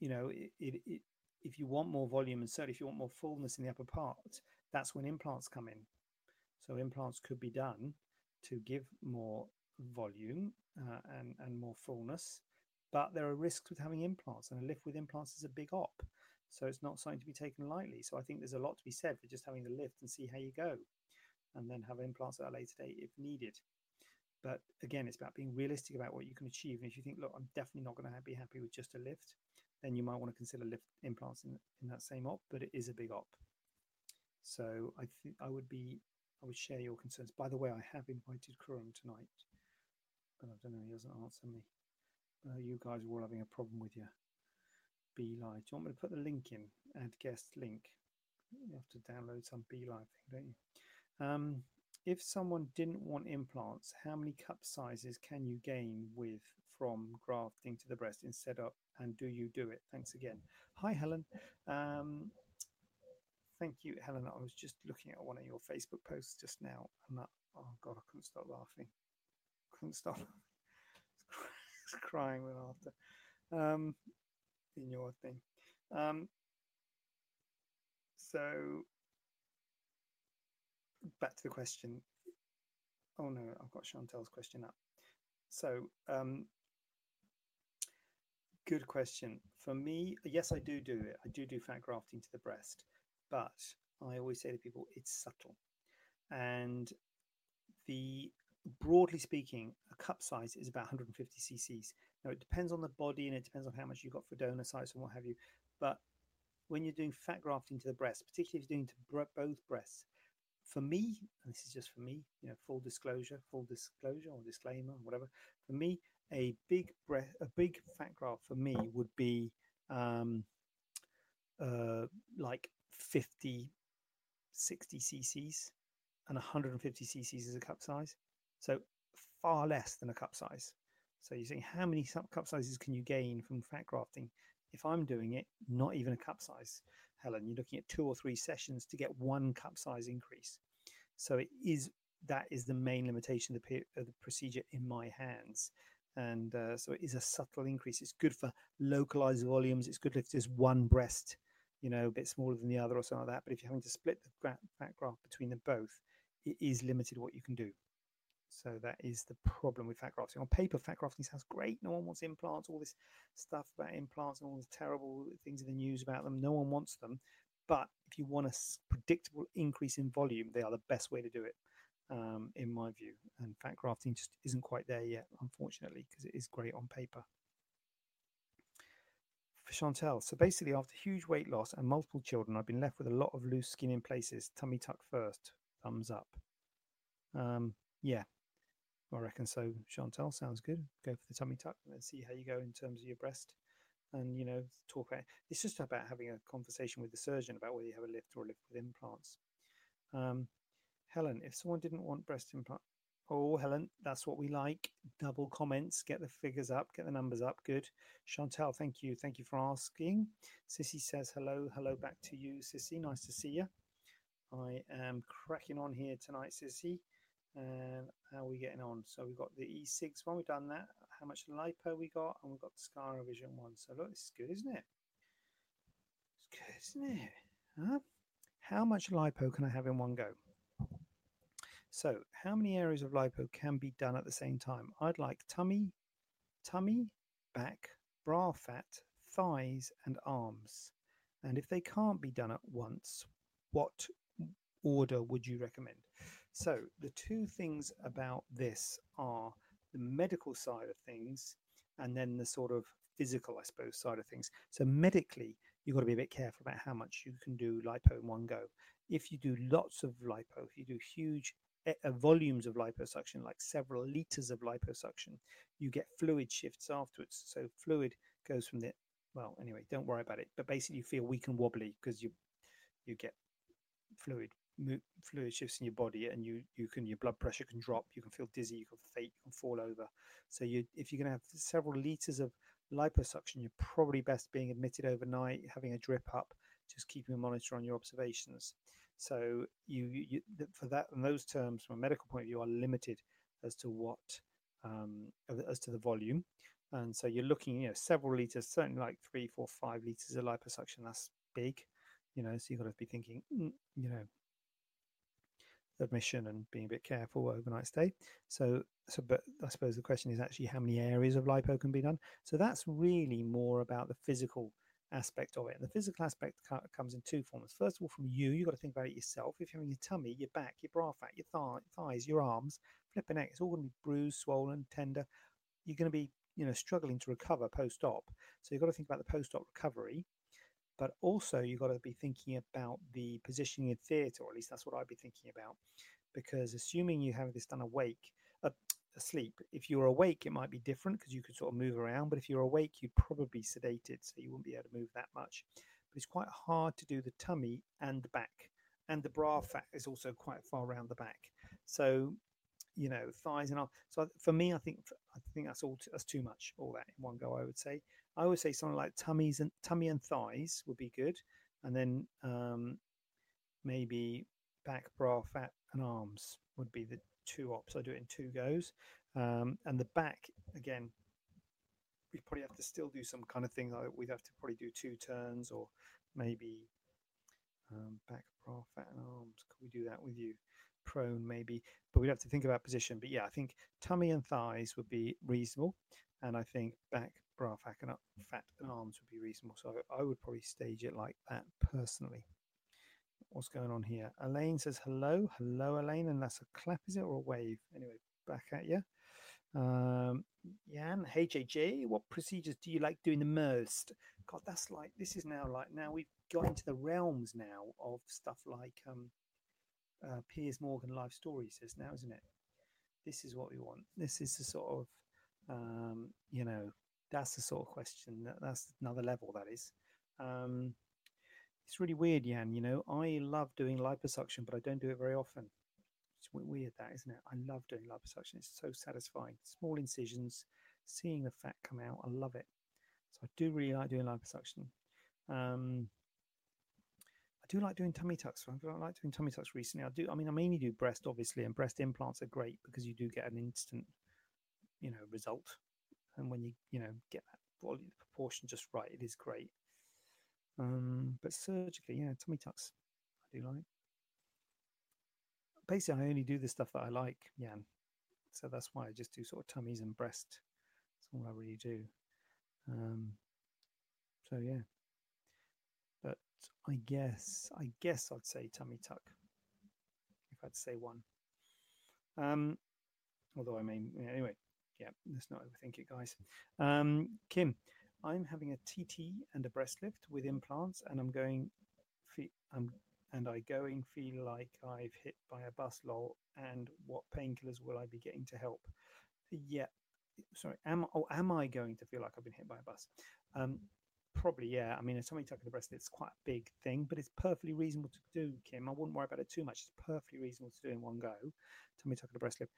you know, it, it, it, if you want more volume and certainly if you want more fullness in the upper part, that's when implants come in. So implants could be done to give more volume uh, and, and more fullness. But there are risks with having implants, and a lift with implants is a big op. So it's not something to be taken lightly. So I think there's a lot to be said for just having the lift and see how you go, and then have implants at a later date if needed. But again, it's about being realistic about what you can achieve. And if you think, look, I'm definitely not going to be happy with just a lift, then you might want to consider lift implants in, in that same op. But it is a big op. So I think I would be, I would share your concerns. By the way, I have invited Kurum tonight, but I don't know. He doesn't answer me. Uh, you guys are all having a problem with your BeLive. Do you want me to put the link in? Add guest link. You have to download some BeLive thing, don't you? Um, if someone didn't want implants, how many cup sizes can you gain with from grafting to the breast instead of, and do you do it? Thanks again. Hi, Helen. Um, thank you, Helen. I was just looking at one of your Facebook posts just now, and that, oh God, I couldn't stop laughing. Couldn't stop. crying with laughter um, in your thing. Um, so back to the question. Oh no, I've got Chantel's question up. So, um, good question. For me, yes, I do do it. I do do fat grafting to the breast, but I always say to people, it's subtle. And the broadly speaking, a cup size is about 150 cc's. Now, it depends on the body and it depends on how much you've got for donor sites and what have you. But when you're doing fat grafting to the breast, particularly if you're doing to both breasts, for me, and this is just for me, you know, full disclosure, full disclosure or disclaimer, whatever. For me, a big breath, a big fat graft for me would be um, uh, like 50, 60 cc's, and 150 cc's is a cup size. So far less than a cup size. So you're saying how many cup sizes can you gain from fat grafting? If I'm doing it, not even a cup size, Helen, you're looking at two or three sessions to get one cup size increase. So it is that is the main limitation of the, of the procedure in my hands. And uh, so it is a subtle increase. It's good for localized volumes. It's good if there's one breast, you know, a bit smaller than the other or something like that. But if you're having to split the fat graft between them both, it is limited what you can do. So that is the problem with fat grafting. On paper, fat grafting sounds great. No one wants implants, all this stuff about implants and all the terrible things in the news about them. No one wants them. But if you want a predictable increase in volume, they are the best way to do it, um, in my view. And fat grafting just isn't quite there yet, unfortunately, because it is great on paper. For Chantel, so basically, after huge weight loss and multiple children, I've been left with a lot of loose skin in places. Tummy tuck first. Thumbs up. Um, yeah, I reckon so. Chantal sounds good. Go for the tummy tuck and see how you go in terms of your breast. And you know, talk about it's just about having a conversation with the surgeon about whether you have a lift or a lift with implants. Um, Helen, if someone didn't want breast implant, oh Helen, that's what we like. Double comments, get the figures up, get the numbers up. Good. Chantal, thank you, thank you for asking. Sissy says hello, hello back to you, Sissy. Nice to see you. I am cracking on here tonight, Sissy. And how are we getting on? So we've got the e-cig one, we've done that. how much lipo we got, and we've got the scar revision one. So look, this is good, isn't it? It's good, isn't it? Huh? How much lipo can I have in one go? So, how many areas of lipo can be done at the same time? I'd like tummy, tummy, back, bra fat, thighs, and arms. And if they can't be done at once, what order would you recommend? So, the two things about this are the medical side of things and then the sort of physical, I suppose, side of things. So, medically, you've got to be a bit careful about how much you can do lipo in one go. If you do lots of lipo, if you do huge Eh, uh, volumes of liposuction, like several liters of liposuction, you get fluid shifts afterwards. So fluid goes from the well, anyway, don't worry about it. But basically, you feel weak and wobbly because you you get fluid fluid shifts in your body, and you you can your blood pressure can drop. You can feel dizzy. You can faint. You can fall over. So you if you're going to have several liters of liposuction, you're probably best being admitted overnight, having a drip up, just keeping a monitor on your observations. So you, you for that and those terms from a medical point of view are limited as to what um, as to the volume, and so you're looking you know several liters, certainly like three, four, five liters of liposuction. That's big, you know. So you've got to be thinking, mm, you know, admission and being a bit careful overnight stay. So, so, but I suppose the question is actually how many areas of lipo can be done. So that's really more about the physical aspect of it. And the physical aspect comes in two forms. First of all, from you, you've got to think about it yourself. If you're having your tummy, your back, your bra fat, your thigh, thighs, your arms, flipping neck, it's all going to be bruised, swollen, tender. You're going to be, you know, struggling to recover post-op. So you've got to think about the post-op recovery. But also, you've got to be thinking about the positioning in theatre, or at least that's what I'd be thinking about. Because assuming you have this done awake, asleep. If you're awake, it might be different because you could sort of move around. But if you're awake, you'd probably be sedated, so you wouldn't be able to move that much. But it's quite hard to do the tummy and the back, and the bra fat is also quite far around the back. So, you know, thighs and all. So for me, I think I think that's all. That's too much. All that in one go. I would say. I would say something like tummies and tummy and thighs would be good, and then um, maybe back, bra, fat, and arms would be the two ops. I do it in two goes. Um, and the back, again, we probably have to still do some kind of thing. Like we'd have to probably do two turns or maybe um, back, bra, fat, and arms. Could we do that with you? Prone, maybe. But we'd have to think about position. But yeah, I think tummy and thighs would be reasonable. And I think back, bra, fat, and, fat and arms would be reasonable. So I would probably stage it like that personally what's going on here. Elaine says hello. Hello, Elaine. And that's a clap, is it, or a wave? Anyway, back at you. Um, Jan, HHA, what procedures do you like doing the most? God, that's like, this is now like, now we've got into the realms now of stuff like um, uh, Piers Morgan life story says now, isn't it? This is what we want. This is the sort of, um, you know, that's the sort of question. That, that's another level, that is. Um, it's really weird, Jan. You know, I love doing liposuction, but I don't do it very often. It's weird, that isn't it? I love doing liposuction. It's so satisfying. Small incisions, seeing the fat come out. I love it. So I do really like doing liposuction. Um, I do like doing tummy tucks. I like doing tummy tucks recently. I do. I mean, I mainly do breast, obviously, and breast implants are great because you do get an instant, you know, result. And when you, you know, get that volume, proportion just right, it is great. Um, but surgically, yeah, tummy tucks, I do like. Basically, I only do the stuff that I like, Jan. So that's why I just do sort of tummies and breast. That's all I really do. Um, so yeah. But I guess, I guess I'd say tummy tuck if I'd say one. Um, although I mean, anyway, yeah, let's not overthink it, guys. Um, Kim, I'm having a TT and a breast lift with implants, and I'm going, I'm, and I going feel like I've hit by a bus lol. And what painkillers will I be getting to help? Yeah, sorry. Am oh, am I going to feel like I've been hit by a bus? Um, probably yeah. I mean, a tummy tuck tucking the breast, it's quite a big thing, but it's perfectly reasonable to do, Kim. I wouldn't worry about it too much. It's perfectly reasonable to do in one go. Tummy tuck and a breast lift.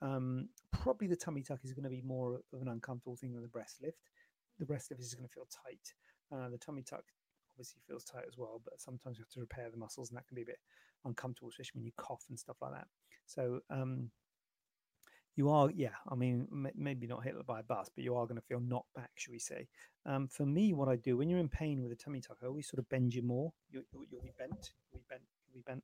Um, probably the tummy tuck is going to be more of an uncomfortable thing than the breast lift the rest of it is going to feel tight. Uh, the tummy tuck obviously feels tight as well, but sometimes you have to repair the muscles, and that can be a bit uncomfortable, especially when you cough and stuff like that. So, um, you are, yeah. I mean, m- maybe not hit by a bus, but you are going to feel knocked back, shall we say? Um, for me, what I do when you're in pain with a tummy tuck, I always sort of bend you more. You, will you'll be bent. You'll be bent. You'll be bent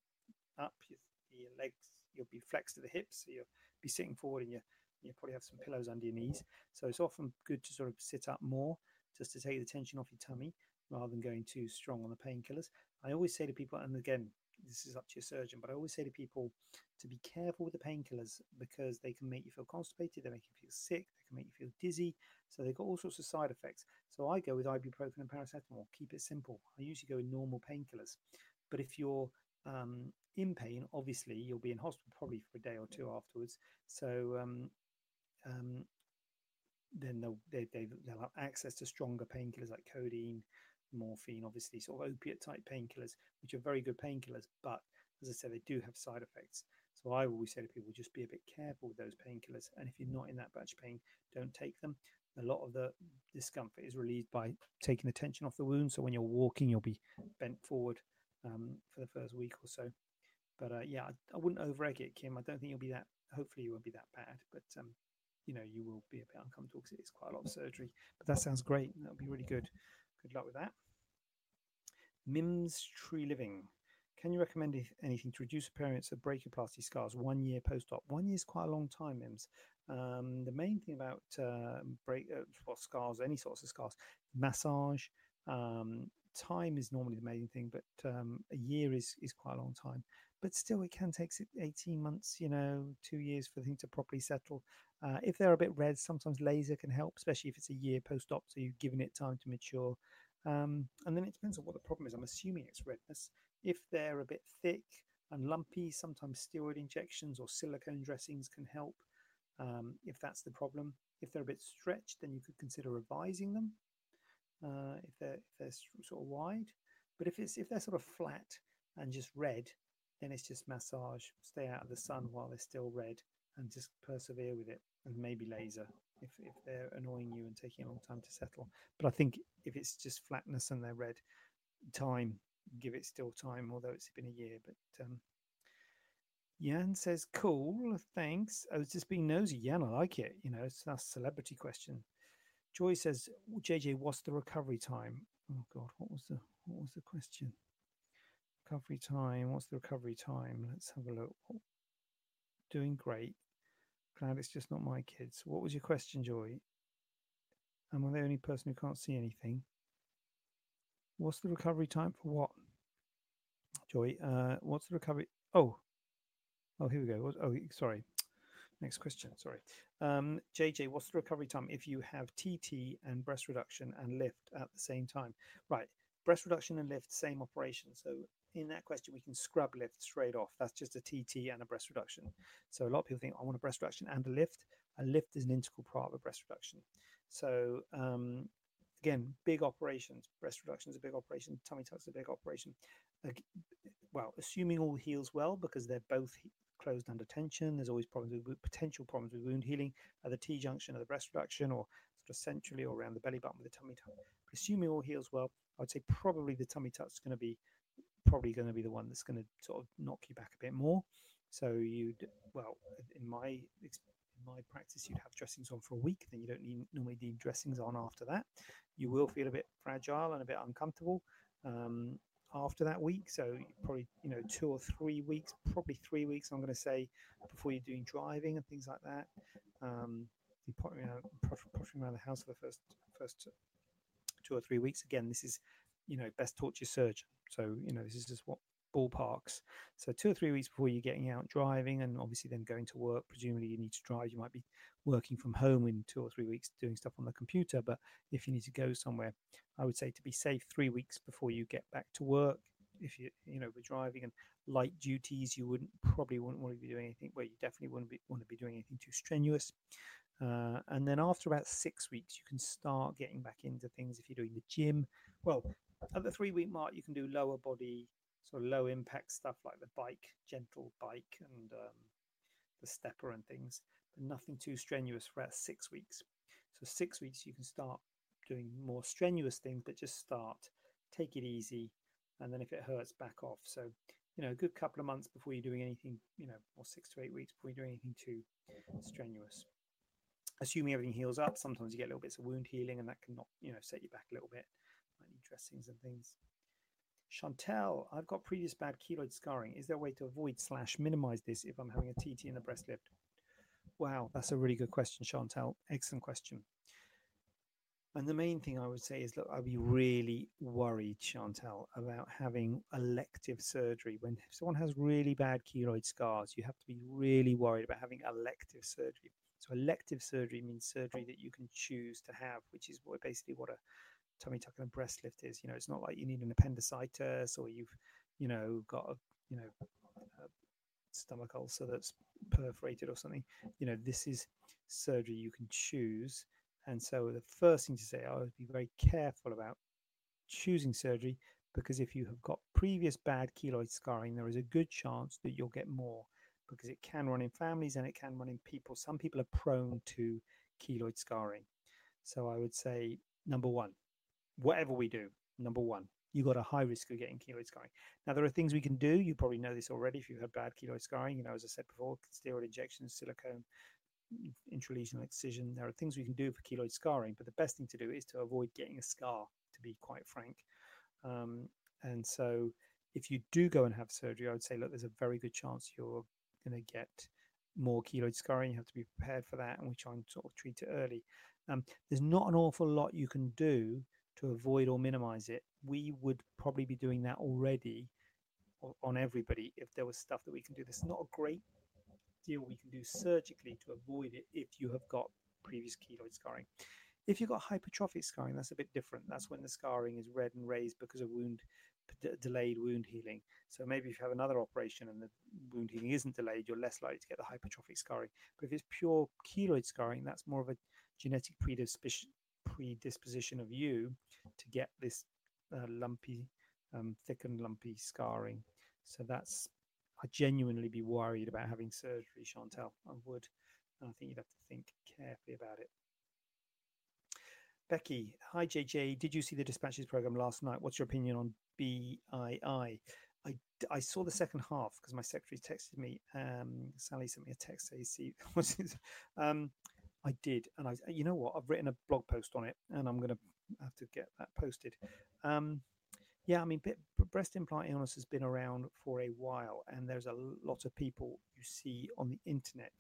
up. Your, your legs. You'll be flexed to the hips. So you'll be sitting forward, and you you probably have some pillows under your knees. So it's often good to sort of sit up more, just to take the tension off your tummy, rather than going too strong on the painkillers. I always say to people, and again, this is up to your surgeon, but I always say to people to be careful with the painkillers because they can make you feel constipated, they make you feel sick, they can make you feel dizzy. So they've got all sorts of side effects. So I go with ibuprofen and paracetamol. Keep it simple. I usually go with normal painkillers. But if you're um, in pain, obviously you'll be in hospital probably for a day or two afterwards. So um, um, then they'll they, they, will have access to stronger painkillers like codeine, morphine, obviously sort of opiate type painkillers, which are very good painkillers, but as I said, they do have side effects. So I always say to people, just be a bit careful with those painkillers. And if you're not in that much pain, don't take them. A lot of the discomfort is relieved by taking the tension off the wound. So when you're walking, you'll be bent forward um, for the first week or so. But uh, yeah, I, I, wouldn't over egg it, Kim. I don't think you'll be that. Hopefully, you won't be that bad. But um, you know, you will be a bit uncomfortable because it's quite a lot of surgery. But that sounds great. That'll be really good. Good luck with that. Mims Tree Living. Can you recommend anything to reduce appearance of brachioplasty scars one year post-op? One year is quite a long time, Mims. Um, the main thing about uh, break, uh, well, scars, any sorts of scars, massage, um, time is normally the main thing, but um, a year is is quite a long time. But still, it can take 18 months, you know, two years for the thing to properly settle. Uh, if they're a bit red, sometimes laser can help, especially if it's a year post-op, so you've given it time to mature. Um, and then it depends on what the problem is. I'm assuming it's redness. If they're a bit thick and lumpy, sometimes steroid injections or silicone dressings can help um, if that's the problem. If they're a bit stretched, then you could consider revising them uh, if they're if they're sort of wide. But if it's if they're sort of flat and just red, then it's just massage. Stay out of the sun while they're still red, and just persevere with it, and maybe laser if if they're annoying you and taking a long time to settle. But I think if it's just flatness and they're red, time give it still time, although it's been a year. But um, Jan says, "Cool, thanks." I was just being nosy. Jan, I like it. You know, it's a celebrity question. Joy says, "JJ, what's the recovery time?" Oh God, what was the what was the question? Recovery time. What's the recovery time? Let's have a look. Doing great. Glad it's just not my kids. What was your question, Joy? Am I the only person who can't see anything? What's the recovery time for what? Joy, uh, what's the recovery? Oh, oh, here we go. Oh, sorry. Next question. Sorry. Um, JJ, what's the recovery time if you have TT and breast reduction and lift at the same time? Right. Breast reduction and lift, same operation. So in that question, we can scrub lift straight off. That's just a TT and a breast reduction. So a lot of people think, I want a breast reduction and a lift. A lift is an integral part of a breast reduction. So um, again, big operations. Breast reduction is a big operation. Tummy tuck is a big operation. well, assuming all heals well, because they're both closed under tension. There's always problems with potential problems with wound healing at the T junction of the breast reduction, or sort of centrally or around the belly button with the tummy tuck. But assuming all heals well, I would say probably the tummy tuck is going to be probably going to be the one that's going to sort of knock you back a bit more. So you'd, well, in my in my practice, you'd have dressings on for a week. Then you don't need normally need dressings on after that. You will feel a bit fragile and a bit uncomfortable um, after that week. So probably you know two or three weeks, probably three weeks. I'm going to say before you're doing driving and things like that. Um, you pottering around, pottering around the house for the first first two or three weeks. Again, this is you know best talk to your surgeon. So you know this is just what ballparks. So two or three weeks before you're getting out driving, and obviously then going to work. Presumably you need to drive. You might be working from home in two or three weeks doing stuff on the computer. But if you need to go somewhere, I would say to be safe three weeks before you get back to work. If you you know were driving and light duties, you wouldn't probably wouldn't want to be doing anything. where you definitely wouldn't be, want to be doing anything too strenuous. Uh, and then after about six weeks, you can start getting back into things. If you're doing the gym, well, at the three week mark, you can do lower body, sort of low impact stuff like the bike, gentle bike, and um, the stepper and things, but nothing too strenuous for about six weeks. So, six weeks, you can start doing more strenuous things, but just start, take it easy, and then if it hurts, back off. So, you know, a good couple of months before you're doing anything, you know, or six to eight weeks before you're doing anything too strenuous. Assuming everything heals up, sometimes you get little bits of wound healing, and that can not, you know, set you back a little bit. Dressings and things. Chantel, I've got previous bad keloid scarring. Is there a way to avoid slash minimize this if I'm having a TT in the breast lift? Wow, that's a really good question, Chantel. Excellent question. And the main thing I would say is, look, I'd be really worried, Chantel, about having elective surgery. When someone has really bad keloid scars, you have to be really worried about having elective surgery. So elective surgery means surgery that you can choose to have, which is basically what a tummy tuck and a breast lift is. You know, it's not like you need an appendicitis or you've, you know, got a, you know, a stomach ulcer that's perforated or something. You know, this is surgery you can choose. And so the first thing to say, I would be very careful about choosing surgery because if you have got previous bad keloid scarring, there is a good chance that you'll get more because it can run in families and it can run in people. Some people are prone to keloid scarring. So I would say, number one, whatever we do, number one, you got a high risk of getting keloid scarring. Now, there are things we can do. You probably know this already if you've had bad keloid scarring. You know, as I said before, steroid injections, silicone, intralesional excision. There are things we can do for keloid scarring, but the best thing to do is to avoid getting a scar, to be quite frank. Um, and so, if you do go and have surgery, I would say, look, there's a very good chance you're going to get more keloid scarring. You have to be prepared for that, and we try and sort of treat it early. Um, there's not an awful lot you can do to avoid or minimize it, we would probably be doing that already on everybody if there was stuff that we can do. This is not a great deal we can do surgically to avoid it if you have got previous keloid scarring. If you've got hypertrophic scarring, that's a bit different. That's when the scarring is red and raised because of wound delayed wound healing. So maybe if you have another operation and the wound healing isn't delayed, you're less likely to get the hypertrophic scarring. But if it's pure keloid scarring, that's more of a genetic predisposition predisposition of you to get this uh, lumpy, um, thick and lumpy scarring. So that's, I genuinely be worried about having surgery, Chantel. I would. And I think you'd have to think carefully about it. Becky, hi JJ. Did you see the dispatches program last night? What's your opinion on BII? I, I saw the second half because my secretary texted me. Um, Sally sent me a text. Say, see, what's it? Um, I did, and I, you know what? I've written a blog post on it, and I'm going to have to get that posted. Um, yeah, I mean, breast implant illness has been around for a while, and there's a lot of people you see on the internet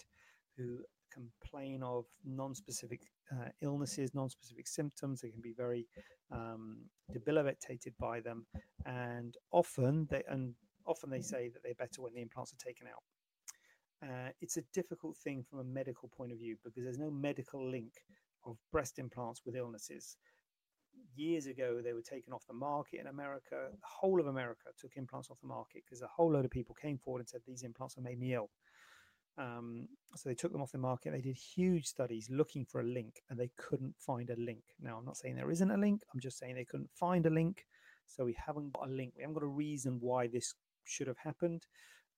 who complain of non-specific uh, illnesses, non-specific symptoms. They can be very um, debilitated by them, and often they and often they say that they're better when the implants are taken out. Uh, it's a difficult thing from a medical point of view because there's no medical link of breast implants with illnesses. Years ago, they were taken off the market in America. The whole of America took implants off the market because a whole load of people came forward and said, These implants have made me ill. Um, so they took them off the market. They did huge studies looking for a link and they couldn't find a link. Now, I'm not saying there isn't a link, I'm just saying they couldn't find a link. So we haven't got a link. We haven't got a reason why this should have happened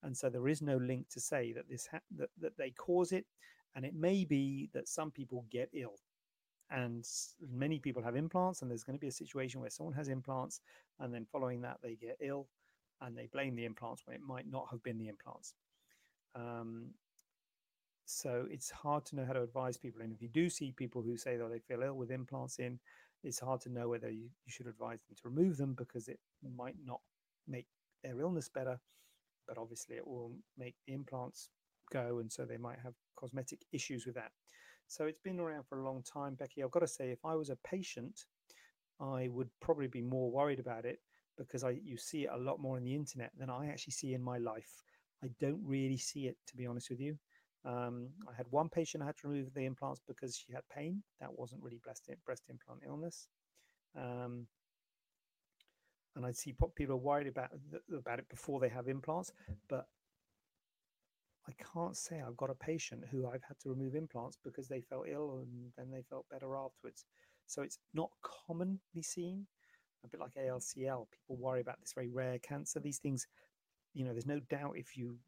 and so there is no link to say that this ha- that, that they cause it and it may be that some people get ill. And many people have implants and there's going to be a situation where someone has implants and then following that they get ill and they blame the implants when it might not have been the implants. Um, so it's hard to know how to advise people and if you do see people who say that they feel ill with implants in it's hard to know whether you, you should advise them to remove them because it might not make their illness better but obviously it will make the implants go and so they might have cosmetic issues with that. So it's been around for a long time becky. I've got to say if i was a patient i would probably be more worried about it because i you see it a lot more on the internet than i actually see in my life. I don't really see it to be honest with you. Um, i had one patient i had to remove the implants because she had pain. That wasn't really breast, breast implant illness. Um, and I see people are worried about about it before they have implants, but I can't say I've got a patient who I've had to remove implants because they felt ill and then they felt better afterwards. So it's not commonly seen, a bit like ALCL. People worry about this very rare cancer. These things, you know, there's no doubt if you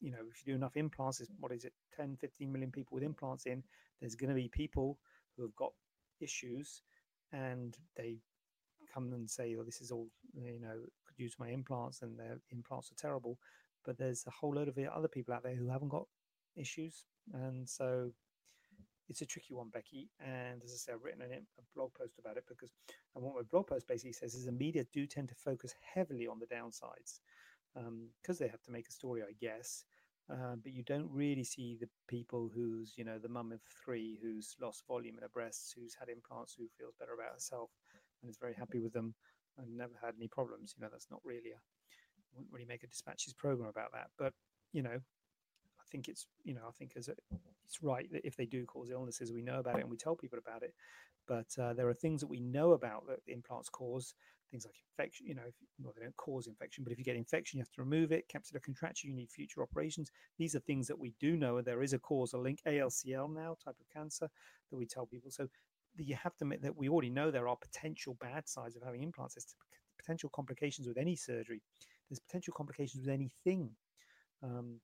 you know, if you do enough implants, is what is it, 10, 15 million people with implants in, there's going to be people who have got issues and they come and say, "Oh, this is all you know due to my implants and their implants are terrible. But there's a whole load of other people out there who haven't got issues, and so it's a tricky one, Becky. And as I say, I've written a, a blog post about it because, and what my blog post basically says is the media do tend to focus heavily on the downsides because um, they have to make a story, I guess. Uh, but you don't really see the people who's, you know, the mum of three who's lost volume in her breasts, who's had implants, who feels better about herself and is very happy with them and never had any problems. You know, that's not really a, wouldn't really make a dispatches program about that. But, you know, I think it's you know I think as a, it's right that if they do cause illnesses, we know about it and we tell people about it. But uh, there are things that we know about that implants cause things like infection. You know, if, well, they don't cause infection, but if you get infection, you have to remove it. Capsular contracture, you need future operations. These are things that we do know. And there is a causal link, ALCL now, type of cancer, that we tell people. So you have to admit that we already know there are potential bad sides of having implants. There's potential complications with any surgery. There's potential complications with anything. Um,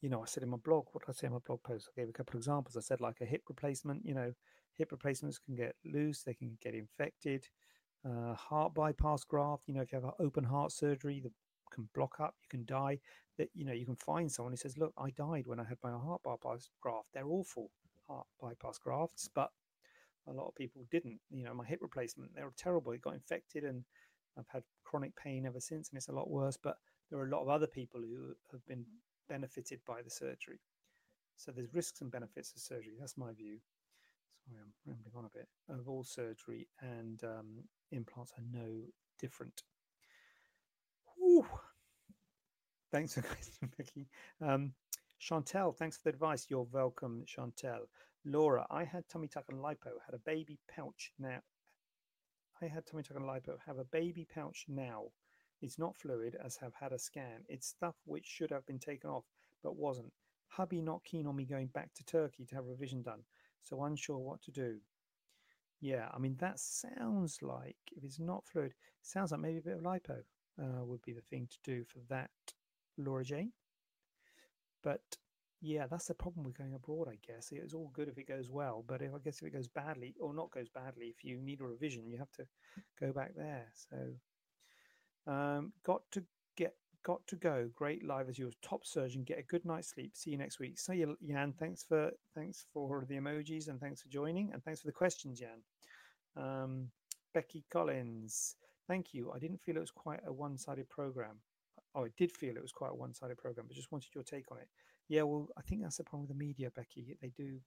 you know, I said in my blog, what did I say in my blog post? I gave a couple of examples. I said like a hip replacement, you know, hip replacements can get loose, they can get infected. Uh, heart bypass graft, you know, if you have an open heart surgery, that can block up, you can die. That you know, you can find someone who says, "Look, I died when I had my heart bypass graft." They're awful bypass grafts, but a lot of people didn't. You know, my hip replacement, they were terrible. It got infected, and I've had chronic pain ever since, and it's a lot worse. But there are a lot of other people who have been benefited by the surgery. So there's risks and benefits of surgery. That's my view. Sorry, I'm rambling on a bit. Of all surgery and um, implants are no different. Whew. Thanks for question, Vicky. Um, Chantel, thanks for the advice. You're welcome, Chantel. Laura, I had tummy tuck and lipo, had a baby pouch now. I had tummy tuck and lipo, have a baby pouch now. It's not fluid, as have had a scan. It's stuff which should have been taken off, but wasn't. Hubby not keen on me going back to Turkey to have revision done, so unsure what to do. Yeah, I mean that sounds like if it's not fluid, sounds like maybe a bit of lipo uh, would be the thing to do for that, Laura Jane. But yeah, that's the problem with going abroad. I guess it's all good if it goes well, but if I guess if it goes badly or not goes badly, if you need a revision, you have to go back there. So um, got to get got to go. Great live as your top surgeon. Get a good night's sleep. See you next week. So Jan, thanks for thanks for the emojis and thanks for joining and thanks for the questions, Jan. Um, Becky Collins, thank you. I didn't feel it was quite a one-sided program. Oh, I did feel it was quite a one-sided program, but just wanted your take on it. Yeah, well, I think that's the problem with the media, Becky. They do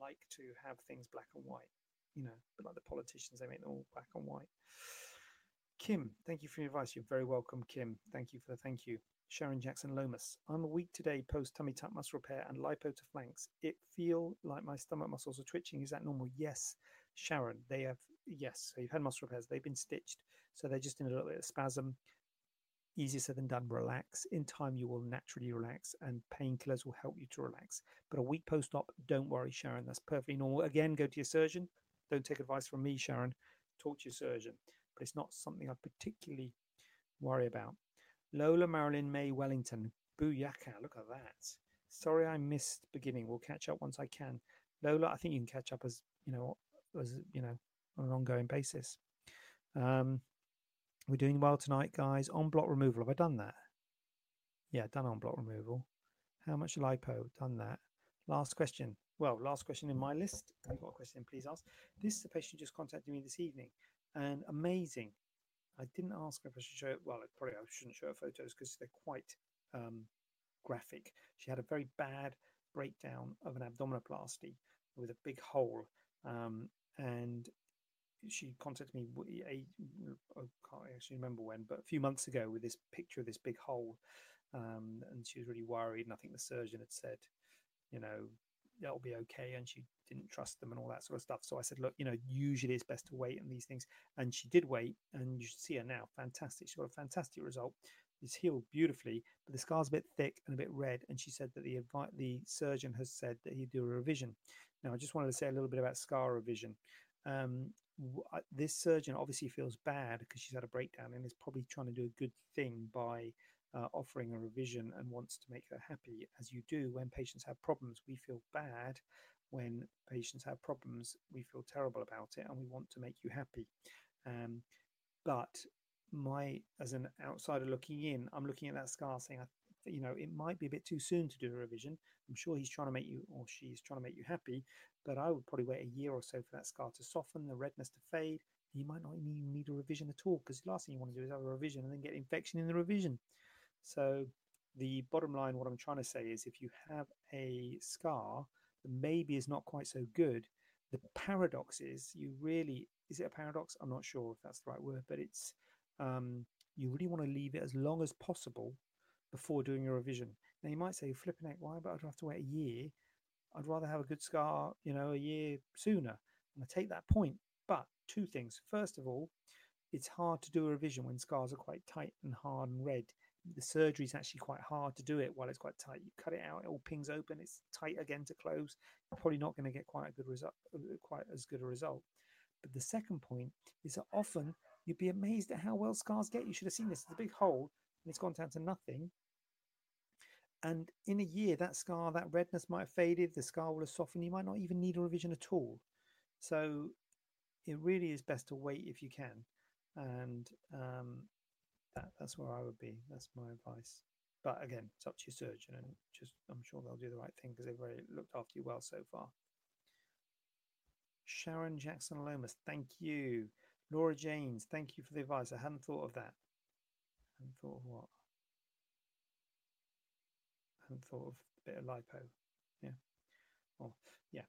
like to have things black and white, you know, but like the politicians, they make them all black and white. Kim, thank you for your advice. You're very welcome, Kim. Thank you for the thank you. Sharon Jackson Lomas. I'm a week today post tummy tuck muscle repair and lipo to flanks. It feel like my stomach muscles are twitching. Is that normal? Yes, Sharon. They have yes. So you've had muscle repairs. They've been stitched, so they're just in a little bit of spasm. Easier said than done. Relax. In time, you will naturally relax, and painkillers will help you to relax. But a week post op, don't worry, Sharon. That's perfectly normal. Again, go to your surgeon. Don't take advice from me, Sharon. Talk to your surgeon but it's not something I particularly worry about. Lola Marilyn May Wellington, booyaka, look at that. Sorry I missed beginning. We'll catch up once I can. Lola, I think you can catch up as you know, as you know, on an ongoing basis. Um, we're doing well tonight, guys. En bloc removal, have I done that? Yeah, done en bloc removal. How much lipo? Done that. Last question. Well, last question in my list. I've got a question, please ask. This is a patient just contacted me this evening and amazing. I didn't ask if I should show it. Well, probably I shouldn't show her photos because they're quite um, graphic. She had a very bad breakdown of an abdominoplasty with a big hole, um, and she contacted me. A, I can't actually remember when, but a few months ago with this picture of this big hole, um, and she was really worried. And I think the surgeon had said, you know, that'll be okay. And she didn't trust them and all that sort of stuff. So I said, look, you know, usually it's best to wait on these things. And she did wait, and you should see her now. Fantastic. She got a fantastic result. It's healed beautifully, but the scar's a bit thick and a bit red. And she said that the the surgeon has said that he'd do a revision. Now, I just wanted to say a little bit about scar revision. Um, this surgeon obviously feels bad because she's had a breakdown and is probably trying to do a good thing by uh, offering a revision and wants to make her happy, as you do when patients have problems. We feel bad when patients have problems. We feel terrible about it and we want to make you happy. Um, but my as an outsider looking in, I'm looking at that scar saying, you know, it might be a bit too soon to do a revision. I'm sure he's trying to make you or she's trying to make you happy, but I would probably wait a year or so for that scar to soften, the redness to fade. You might not even need a revision at all because the last thing you want to do is have a revision and then get infection in the revision. So the bottom line, what I'm trying to say is if you have a scar that maybe is not quite so good, the paradox is you really is it a paradox? I'm not sure if that's the right word, but it's um, you really want to leave it as long as possible before doing your revision. Now you might say, flipping heck, why? But I'd have to wait a year. I'd rather have a good scar, you know, a year sooner. And I take that point. But two things. First of all, it's hard to do a revision when scars are quite tight and hard and red. The surgery is actually quite hard to do it while it's quite tight. You cut it out, it all pings open. It's tight again to close. You're probably not going to get quite a good result, quite as good a result. But the second point is that often you'd be amazed at how well scars get. You should have seen this. It's a big hole and it's gone down to nothing. And in a year, that scar, that redness might have faded, the scar will have softened. You might not even need a revision at all. So it really is best to wait if you can. And um, that, that's where I would be. That's my advice. But again, it's up to your surgeon, and just I'm sure they'll do the right thing because they've really looked after you well so far. Sharon Jackson Lomas, thank you. Laura James, thank you for the advice. I hadn't thought of that. I hadn't thought of what? Thought of a bit of lipo. Yeah. Well, yeah.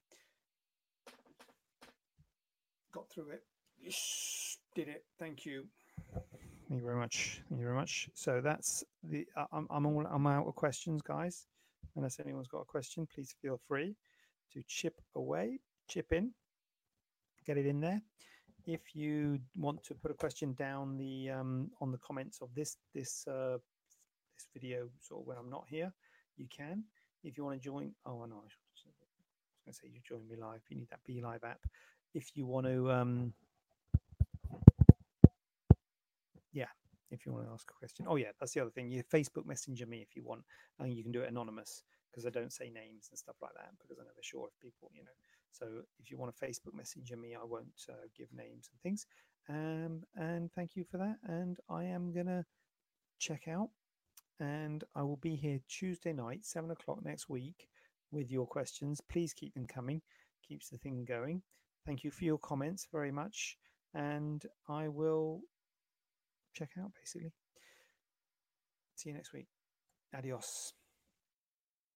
Got through it. Yes, did it. Thank you. Thank you very much. Thank you very much. So that's the. I'm I'm all I'm out of questions, guys. Unless anyone's got a question, please feel free to chip away, chip in get it in there. If you want to put a question down the um, on the comments of this this uh, this video, sort of when I'm not here, you can. If you want to join, oh no, I was going to say you join me live. You need that Be Live app. If you want to, um, yeah, if you want to ask a question. Oh yeah, that's the other thing. You Facebook Messenger me if you want, and you can do it anonymous because I don't say names and stuff like that because I'm never sure if people, you know, so if you want to Facebook Messenger me, I won't uh, give names and things. Um, and thank you for that. And I am going to check out and I will be here Tuesday night, seven o'clock next week with your questions. Please keep them coming, keeps the thing going. Thank you for your comments very much. And I will check out basically. See you next week. Adios.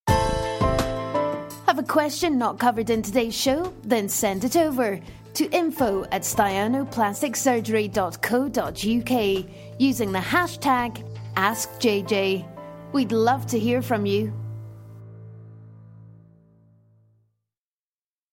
Have a question not covered in today's show? Then send it over to info at staianoplasticsurgery.co.uk using the hashtag AskJJ. We'd love to hear from you.